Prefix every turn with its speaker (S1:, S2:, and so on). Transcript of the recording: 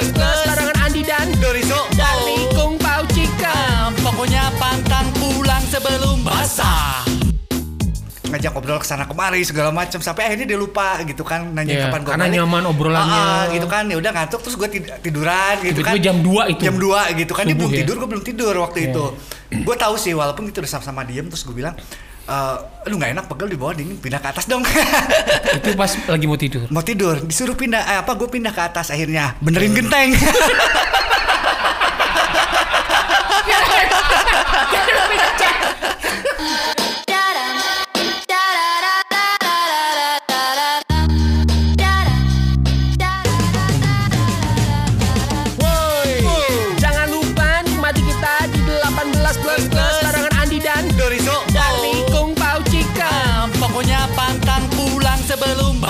S1: first love. Ngajak ngobrol ke sana kemari segala macam sampai akhirnya dia lupa gitu kan nanya
S2: Iya,
S1: kapan gue
S2: karena
S1: balik.
S2: nyaman obrolannya.
S1: Ah, ah, gitu kan ya udah ngantuk terus gue tiduran gitu
S2: Tiba-tiba
S1: kan
S2: jam 2 itu.
S1: jam 2 gitu kan dia
S2: Subuh
S1: belum
S2: ya?
S1: tidur gue belum tidur waktu
S2: Iya.
S1: itu gue tahu sih walaupun itu udah sama-sama diem terus gue bilang eh lu nggak enak pegel di bawah dingin pindah ke atas dong
S2: Itu pas lagi mau tidur.
S1: mau tidur disuruh pindah eh, apa gue pindah ke atas akhirnya benerin genteng
S2: 18 plus plus barengan Andi dan
S1: Doriso
S2: Darmi Kung Pao Chicken.
S1: pokoknya pantang pulang sebelum